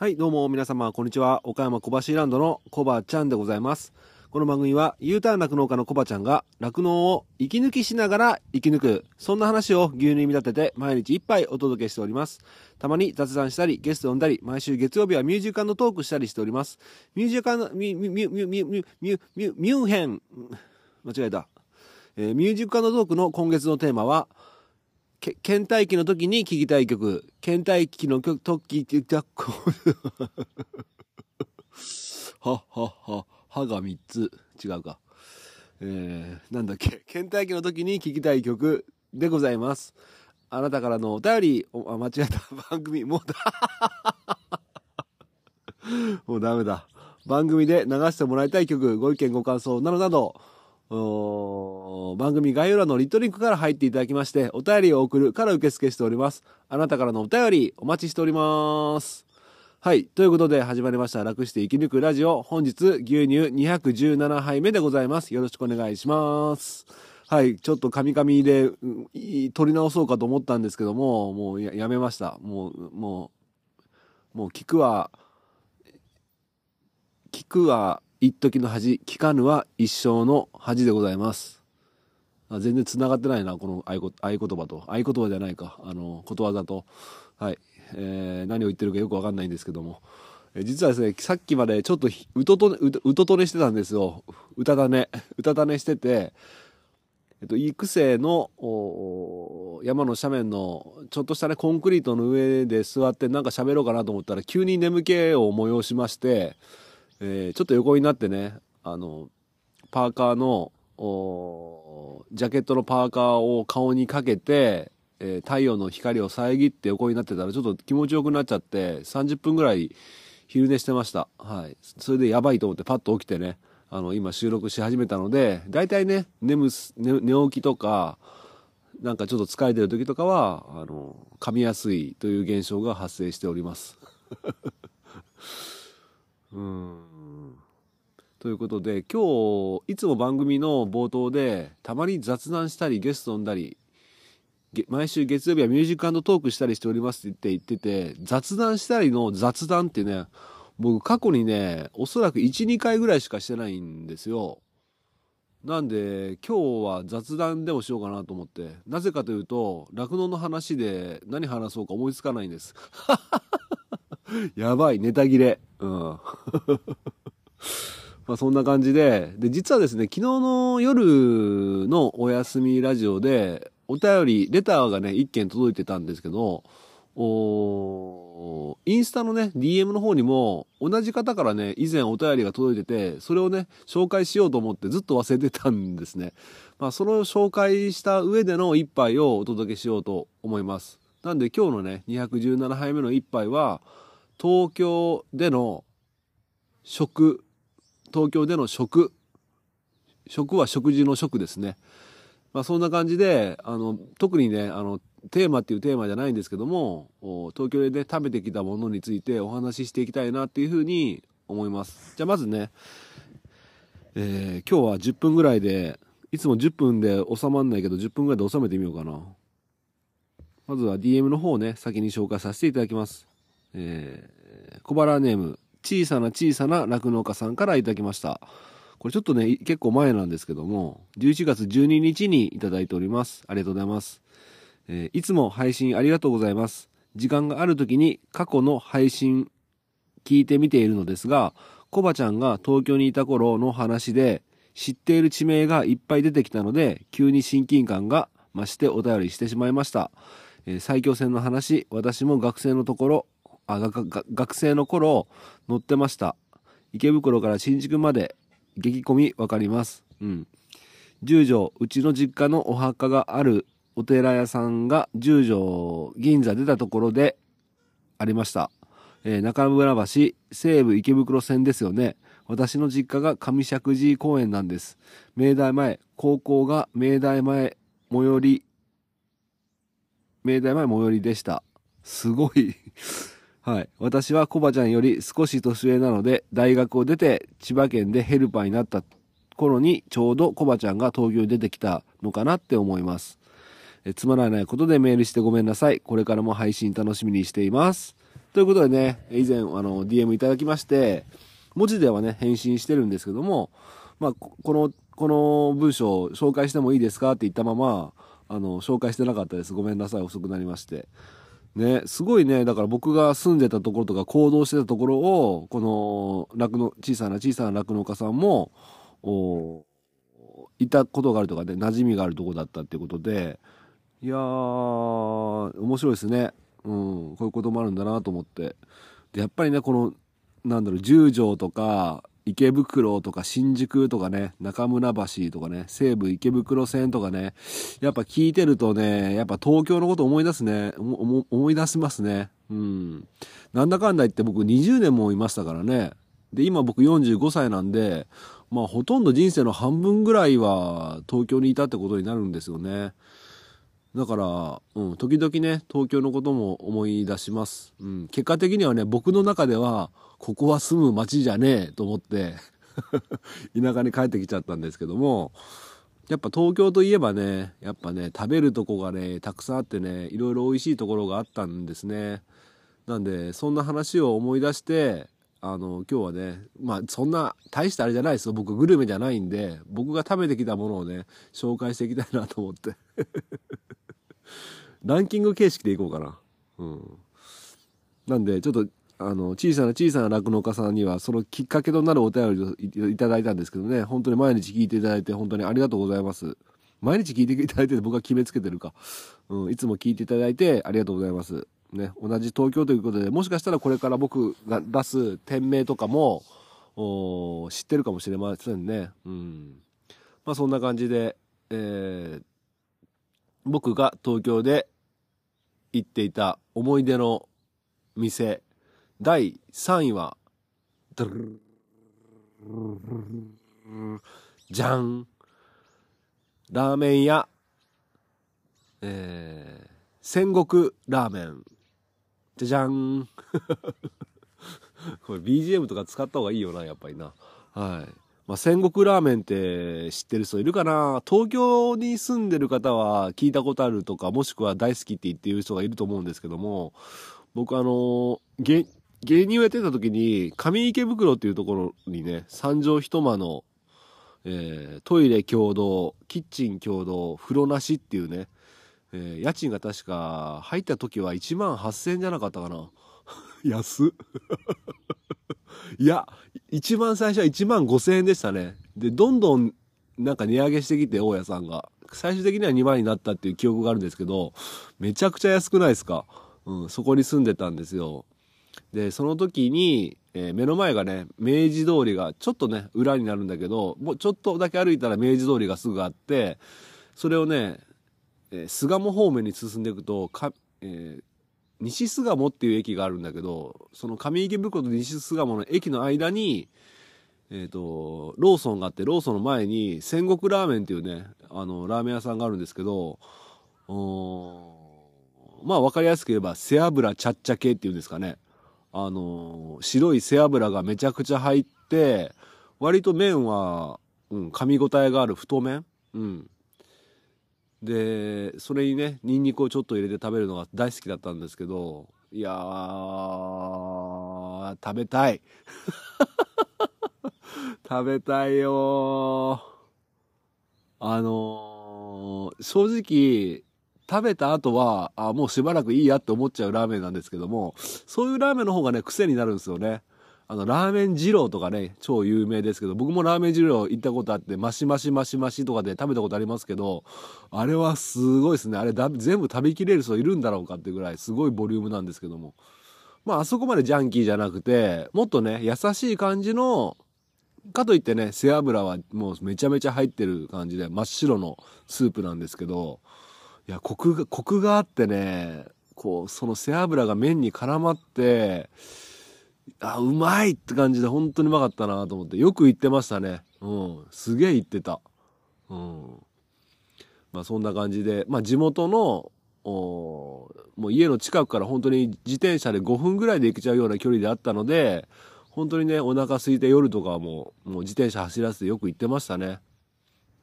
はい、どうも皆様、こんにちは。岡山小橋ランドのコバちゃんでございます。この番組は U ターン酪農家のコバちゃんが酪農を息抜きしながら生き抜く、そんな話を牛乳に見立てて毎日一杯お届けしております。たまに雑談したり、ゲスト呼んだり、毎週月曜日はミュージカルのトークしたりしております。ミュージカルの、ミュ、ミュ、ミュ、ミュ、ミュ、ミュ、ミュ、ミュ、ンヘン。間違えた。えーミュージカルのトークの今月のテーマは、け倦怠期の時に聴きたい曲。倦怠期の曲、時、だっこ。はっ、はっ、は、歯が3つ。違うか。えー、なんだっけ。倦怠期の時に聴きたい曲でございます。あなたからのお便り、おあ、間違えた。番組、もうだ、もうダメだ。番組で流してもらいたい曲、ご意見ご感想などなど、おー番組概要欄のリットリンクから入っていただきまして、お便りを送るから受付しております。あなたからのお便りお待ちしております。はい。ということで始まりました。楽して生き抜くラジオ。本日、牛乳217杯目でございます。よろしくお願いします。はい。ちょっとカミカミで、うんいい取り直そうかと思ったんですけども、もうややめました。もう、もう、もう聞くは、聞くは一時の恥、聞かぬは一生の恥でございます。全然繋がってないな、この合言葉と。合言葉じゃないか。あの、ことわざと。はい。えー何を言ってるかよくわかんないんですけども。えー実はですね、さっきまでちょっとうととね、うととねしてたんですよ。うたたね。うたたねしてて、えっと、育成の山の斜面のちょっとしたねコンクリートの上で座ってなんか喋ろうかなと思ったら急に眠気を催しまして、えーちょっと横になってねあのパーカーのジャケットのパーカーを顔にかけて、えー太陽の光を遮って横になってたらちょっと気持ちよくなっちゃって30分ぐらい昼寝してました。はい。それでやばいと思ってパッと起きてねあの今収録し始めたので大体ね眠す寝寝起きとかなんかちょっと疲れてる時とかはあの噛みやすいという現象が発生しております。うん。ということで今日いつも番組の冒頭でたまに雑談したりゲスト呼んだり毎週月曜日はミュージックトークしたりしておりますって言って言ってて雑談したりの雑談ってね僕過去にねおそらく12回ぐらいしかしてないんですよ。なんで今日は雑談でもしようかなと思ってなぜかというと酪農の話で何話そうか思いつかないんです。やばいネタ切れ。うん。まあそんな感じで。で実はですね昨日の夜のお休みラジオでお便りレターがね1件届いてたんですけどおインスタのね DM の方にも同じ方からね以前お便りが届いててそれをね紹介しようと思ってずっと忘れてたんですね。まあそれを紹介した上での一杯をお届けしようと思います。なんで今日のね217杯目の一杯は東京での食東京での食。食は食事の食ですね。まあそんな感じであの特にねあのテーマっていうテーマじゃないんですけども東京でね食べてきたものについてお話ししていきたいなっていうふうに思います。じゃあまずね、えー今日は10分ぐらいでいつも10分で収まんないけど10分ぐらいで収めてみようかな。まずは DM の方をね先に紹介させていただきます。えー小腹ネーム。小さな小さな酪農家さんからいただきました。これちょっとね結構前なんですけども11月12日にいただいております。ありがとうございます、えーいつも配信ありがとうございます。時間がある時に過去の配信聞いてみているのですがコバちゃんが東京にいた頃の話で知っている地名がいっぱい出てきたので急に親近感が増してお便りしてしまいました、えー埼京線の話私も学生のところあがが学生の頃乗ってました。池袋から新宿まで激混みわかります。うん。十条うちの実家のお墓があるお寺屋さんが十条銀座出たところでありました、えー中村橋西武池袋線ですよね。私の実家が上石神井公園なんです。明大前高校が明大前最寄り明大前最寄りでした。すごい。はい。私はコバちゃんより少し年上なので、大学を出て千葉県でヘルパーになった頃に、ちょうどコバちゃんが東京に出てきたのかなって思います。えつまらないことでメールしてごめんなさい。これからも配信楽しみにしています。ということでね、以前、あの、DM いただきまして、文字ではね、返信してるんですけども、まあ、この、この文章を紹介してもいいですかって言ったまま、あの、紹介してなかったです。ごめんなさい、遅くなりまして。ね、すごいね、だから僕が住んでたところとか行動してたところを、この、酪農、小さな小さな酪農家さんも、おいたことがあるとかね、馴染みがあるとこだったっていうことで、いやー、面白いですね。うん、こういうこともあるんだなと思って。で、やっぱりね、この、なんだろう、十条とか、池袋とか新宿とかね、中村橋とかね、西武池袋線とかね、やっぱ聞いてるとね、やっぱ東京のこと思い出すね、思い出しますね。うん。なんだかんだ言って僕20年もいましたからね。で、今僕45歳なんで、まあほとんど人生の半分ぐらいは東京にいたってことになるんですよね。だから、うん、時々ね、東京のことも思い出します。うん、結果的にはね、僕の中では、ここは住む街じゃねえと思って 田舎に帰ってきちゃったんですけども、やっぱ東京といえばね、やっぱね、食べるとこがね、たくさんあってね、いろいろ美味しいところがあったんですね。なんで、そんな話を思い出して、あの、今日はね、まあ、そんな、大したあれじゃないですよ。僕、グルメじゃないんで、僕が食べてきたものをね、紹介していきたいなと思って ランキング形式でいこうかな。うん。なんで、ちょっと、あの、小さな小さな酪農家さんには、そのきっかけとなるお便りをいただいたんですけどね、本当に毎日聞いていただいて、本当にありがとうございます。毎日聞いていただいて僕は決めつけてるか。うん、いつも聞いていただいてありがとうございます。ね、同じ東京ということで、もしかしたらこれから僕が出す店名とかも、知ってるかもしれませんね。うん。まあそんな感じで、えー、僕が東京で行っていた思い出の店、第3位は、じゃんラーメン屋、えー、戦国ラーメン。じゃじゃんこれ BGM とか使った方がいいよな、やっぱりな。はい。まあ、戦国ラーメンって知ってる人いるかな？東京に住んでる方は聞いたことあるとか、もしくは大好きって言ってる人がいると思うんですけども、僕あの、芸人をやってた時に、上池袋っていうところにね、三畳一間の、えー、トイレ共同、キッチン共同、風呂なしっていうね、えー、家賃が確か入った時は1万8000円じゃなかったかな。安。いや、一番最初は1万5000円でしたね。で、どんどんなんか値上げしてきて、大家さんが。最終的には2万になったっていう記憶があるんですけど、めちゃくちゃ安くないですか？うん、そこに住んでたんですよ。で、その時に、えー、目の前がね、明治通りがちょっとね、裏になるんだけど、もうちょっとだけ歩いたら明治通りがすぐあって、それをね、えー、巣鴨方面に進んでいくと、か、えー、西巣鴨っていう駅があるんだけど、その上池袋と西巣鴨の駅の間に、えっ、ー、と、ローソンがあって、ローソンの前に戦国ラーメンっていうね、あの、ラーメン屋さんがあるんですけど、まあ分かりやすく言えば、背脂ちゃっちゃ系っていうんですかね。あの、白い背脂がめちゃくちゃ入って、割と麺は、うん、噛み応えがある太麺うん。でそれにねニンニクをちょっと入れて食べるのが大好きだったんですけどいやー食べたい。食べたいよあのー、正直食べた後はあもうしばらくいいやって思っちゃうラーメンなんですけどもそういうラーメンの方がね癖になるんですよね。あの、ラーメン二郎とかね、超有名ですけど、僕もラーメン二郎行ったことあって、マシマシマシマシとかで食べたことありますけど、あれはすごいですね。あれだ全部食べきれる人いるんだろうかってぐらい、すごいボリュームなんですけども。まあ、あそこまでジャンキーじゃなくて、もっとね、優しい感じの、かといってね、背脂はもうめちゃめちゃ入ってる感じで、真っ白のスープなんですけど、いや、コクが、コクがあってね、こう、その背脂が麺に絡まって、あ、うまいって感じで本当にうまかったなと思って、よく言ってましたね。うん。すげえ言ってた。うん。まあそんな感じで、まあ地元の、もう家の近くから本当に自転車で5分ぐらいで行けちゃうような距離であったので、本当にね、お腹空いて夜とかも、もう自転車走らせてよく行ってましたね。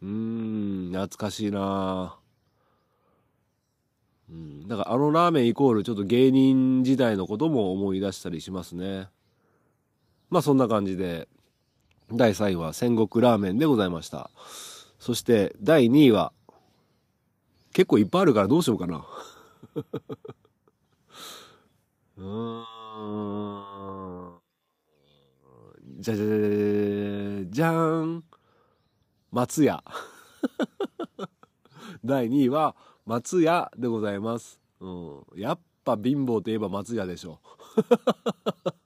うーん、懐かしいなうん。だからあのラーメンイコールちょっと芸人時代のことも思い出したりしますね。まあそんな感じで、第3位は戦国ラーメンでございました。そして第2位は、結構いっぱいあるからどうしようかな。うーん。じゃじゃじゃじゃじゃーん。松屋。第2位は松屋でございます。うん。やっぱ貧乏といえば松屋でしょ。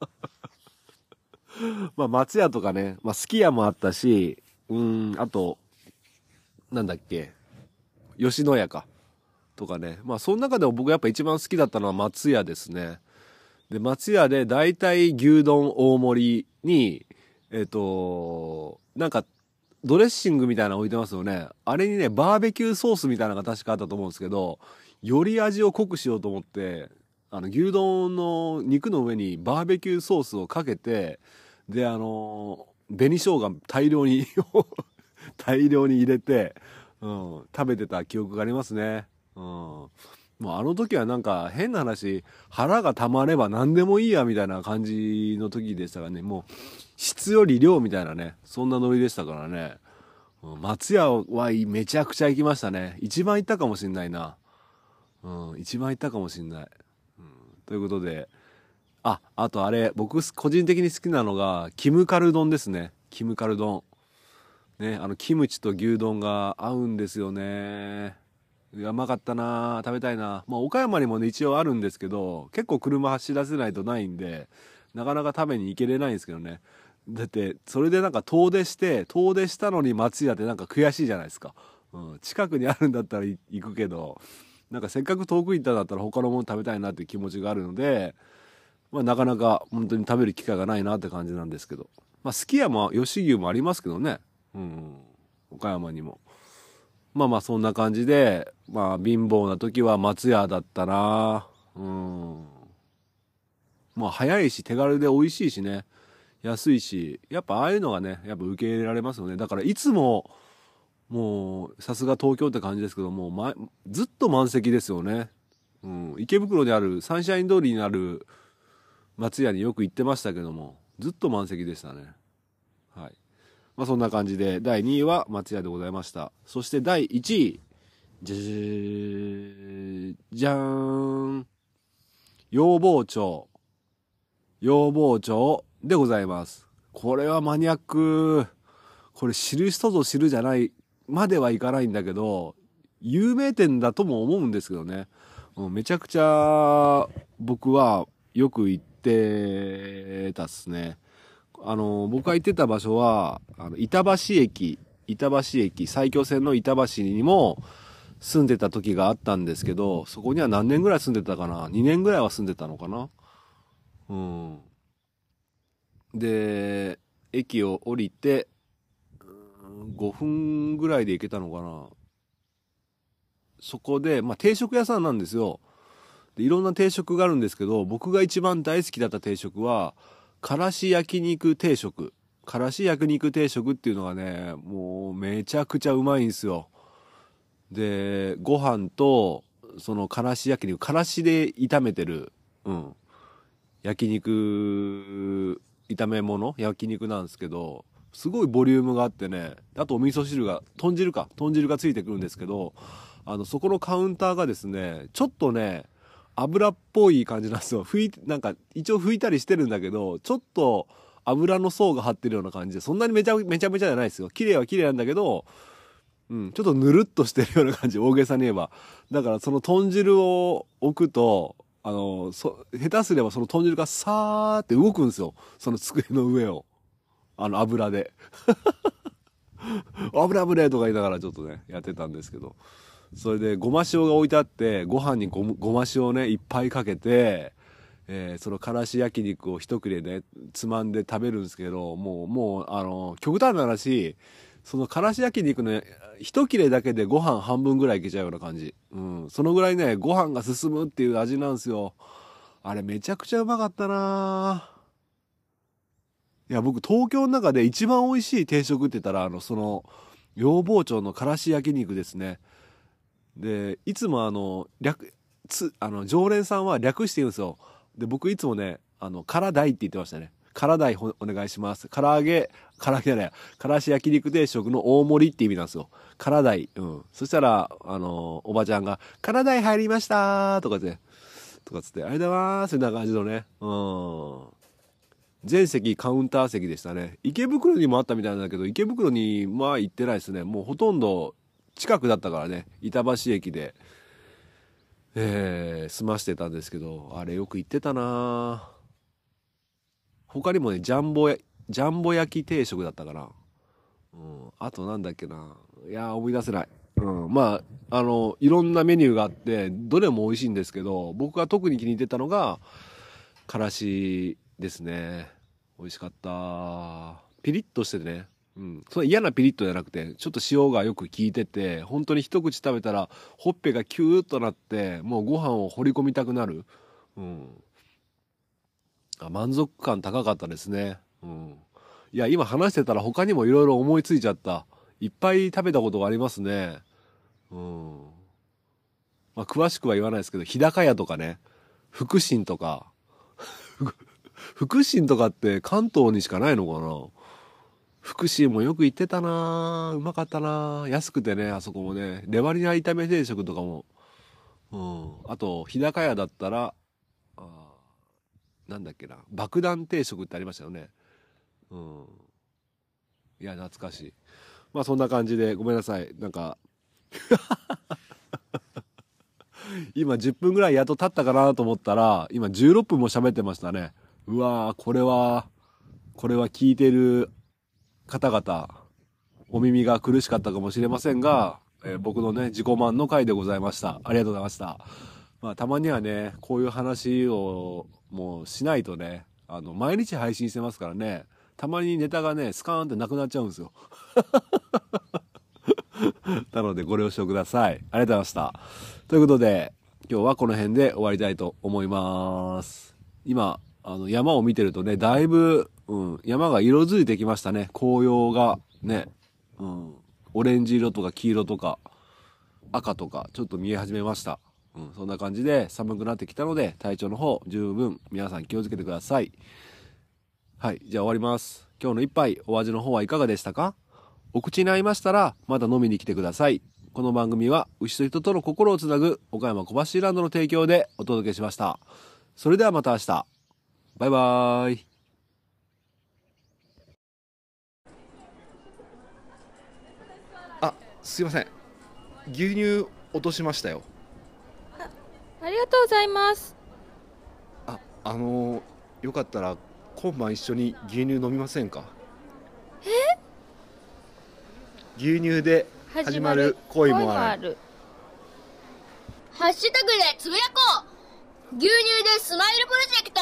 まあ松屋とかね、まあすき家もあったし、うん、あと、なんだっけ、吉野家か。とかね。まあその中でも僕やっぱ一番好きだったのは松屋ですね。で、松屋で大体牛丼大盛りに、えっ、と、なんか、ドレッシングみたいなの置いてますよね。あれにね、バーベキューソースみたいなのが確かあったと思うんですけど、より味を濃くしようと思って、あの、牛丼の肉の上にバーベキューソースをかけて、で、あの、紅生姜大量に、大量に入れて、うん、食べてた記憶がありますね。うん。もうあの時はなんか変な話、腹が溜まれば何でもいいやみたいな感じの時でしたかね、もう質より量みたいなね、そんなノリでしたからね。うん松屋はめちゃくちゃ行きましたね。一番行ったかもしんないな。うん、一番行ったかもしんない。うん、ということで、あ、あとあれ、僕個人的に好きなのが、キムカル丼ですね。キムカル丼。ね、あの、キムチと牛丼が合うんですよね。うまかったな食べたいなまあ岡山にもね一応あるんですけど結構車走らせないとないんでなかなか食べに行けれないんですけどねだってそれでなんか遠出して遠出したのに松屋ってなんか悔しいじゃないですか、うん、近くにあるんだったら行くけどなんかせっかく遠く行ったんだったら他のもの食べたいなっていう気持ちがあるのでまあなかなか本当に食べる機会がないなって感じなんですけどまあすき家も吉牛もありますけどねうん岡山にもまあまあそんな感じで、まあ貧乏な時は松屋だったなうん。まあ早いし手軽で美味しいしね。安いし、やっぱああいうのがね、やっぱ受け入れられますよね。だからいつも、もうさすが東京って感じですけども、ま、ずっと満席ですよね。うん。池袋にあるサンシャイン通りにある松屋によく行ってましたけども、ずっと満席でしたね。はい。まあそんな感じで、第2位は松屋でございました。そして第1位、じゃじゃじゃーん。要望町。要望町でございます。これはマニアック。これ知る人ぞ知るじゃない、まではいかないんだけど、有名店だとも思うんですけどね。うめちゃくちゃ僕はよく行ってたっすね。あの、僕が行ってた場所は、あの、板橋駅、板橋駅、埼京線の板橋にも住んでた時があったんですけど、そこには何年ぐらい住んでたかな ?2 年ぐらいは住んでたのかな？うん。で、駅を降りて、5分ぐらいで行けたのかなそこで、まあ、定食屋さんなんですよ。でいろんな定食があるんですけど、僕が一番大好きだった定食は、からし焼肉定食。からし焼肉定食っていうのがね、もうめちゃくちゃうまいんですよ。で、ご飯と、そのからし焼肉、からしで炒めてる、うん。焼肉、炒め物焼肉なんですけど、すごいボリュームがあってね、あとお味噌汁が、豚汁か、豚汁がついてくるんですけど、あの、そこのカウンターがですね、ちょっとね、油っぽい感じなんですよ。拭い、なんか、一応拭いたりしてるんだけど、ちょっと油の層が張ってるような感じで、そんなにめちゃめちゃめちゃじゃないですよ。綺麗は綺麗なんだけど、うん、ちょっとぬるっとしてるような感じ、大げさに言えば。だからその豚汁を置くと、あの、そ、下手すればその豚汁がさーって動くんですよ。その机の上を。あの油で。油油とか言いながらちょっとね、やってたんですけど。それでごま塩が置いてあって、ご飯にごごま塩をね、いっぱいかけて、えーそのからし焼肉を一切れね、つまんで食べるんですけど、もう、もう、あの、極端な話、そのからし焼肉の一切れだけでご飯半分ぐらいいけちゃうような感じ。うん。そのぐらいね、ご飯が進むっていう味なんですよ。あれめちゃくちゃうまかったないや、僕東京の中で一番美味しい定食って言ったら、あの、その、要望町のからし焼肉ですね。で、いつもあの、略、つ、あの、常連さんは略して言うんですよ。で、僕いつもね、あの、辛大って言ってましたね。辛大お願いします。唐揚げ、唐揚げじゃない、からし焼肉定食の大盛りって意味なんですよ。辛大。うん。そしたら、あの、おばちゃんが、辛大入りましたとかって、とかつって、ありがとうございますみたいな感じのね。うん。全席カウンター席でしたね。池袋にもあったみたいなんだけど、池袋にまあ行ってないですね。もうほとんど近くだったからね、板橋駅で、えー、済ましてたんですけど、あれよく行ってたな他にもね、ジャンボ、ジャンボ焼き定食だったかな。うん、あとなんだっけな。いや思い出せない。うん、まあ、あの、いろんなメニューがあって、どれも美味しいんですけど、僕が特に気に入ってたのが、からしですね。美味しかった。ピリッとしててね。うん。それ嫌なピリッとじゃなくて、ちょっと塩がよく効いてて、本当に一口食べたら、ほっぺがキューッとなって、もうご飯を掘り込みたくなる。うん。あ満足感高かったですね。うん。いや、今話してたら他にもいろいろ思いついちゃった。いっぱい食べたことがありますね。うん。まあ、詳しくは言わないですけど、日高屋とかね、福神とか、福神とかって関東にしかないのかな？福神もよく行ってたなうまかったな安くてね、あそこもね。レバニラ炒め定食とかも。うん。あと、日高屋だったら、あなんだっけな。爆弾定食ってありましたよね。うん。いや、懐かしい。まあそんな感じで、ごめんなさい。なんか 今10分ぐらいやっと経ったかなと思ったら、今16分も喋ってましたね。うわーこれは、これは聞いてる方々、お耳が苦しかったかもしれませんが、えー、僕のね、自己満の回でございました。ありがとうございました。まあ、たまにはね、こういう話をもうしないとね、あの、毎日配信してますからね、たまにネタがね、スカーンってなくなっちゃうんですよ。なのでご了承ください。ありがとうございました。ということで、今日はこの辺で終わりたいと思います。今、あの、山を見てるとね、だいぶ、うん、山が色づいてきましたね。紅葉が、ね、うん、オレンジ色とか黄色とか、赤とか、ちょっと見え始めました。うん、そんな感じで寒くなってきたので、体調の方、十分皆さん気をつけてください。はい、じゃあ終わります。今日の一杯、お味の方はいかがでしたか？お口に合いましたら、また飲みに来てください。この番組は、牛と人との心をつなぐ、岡山小橋ランドの提供でお届けしました。それではまた明日。バイバーイ。すいません。牛乳落としましたよ。あ、ありがとうございます。あ、あのー、よかったら今晩一緒に牛乳飲みませんか？え？牛乳で始まる恋もある。ハッシュタグでつぶやこう。牛乳でスマイルプロジェクト。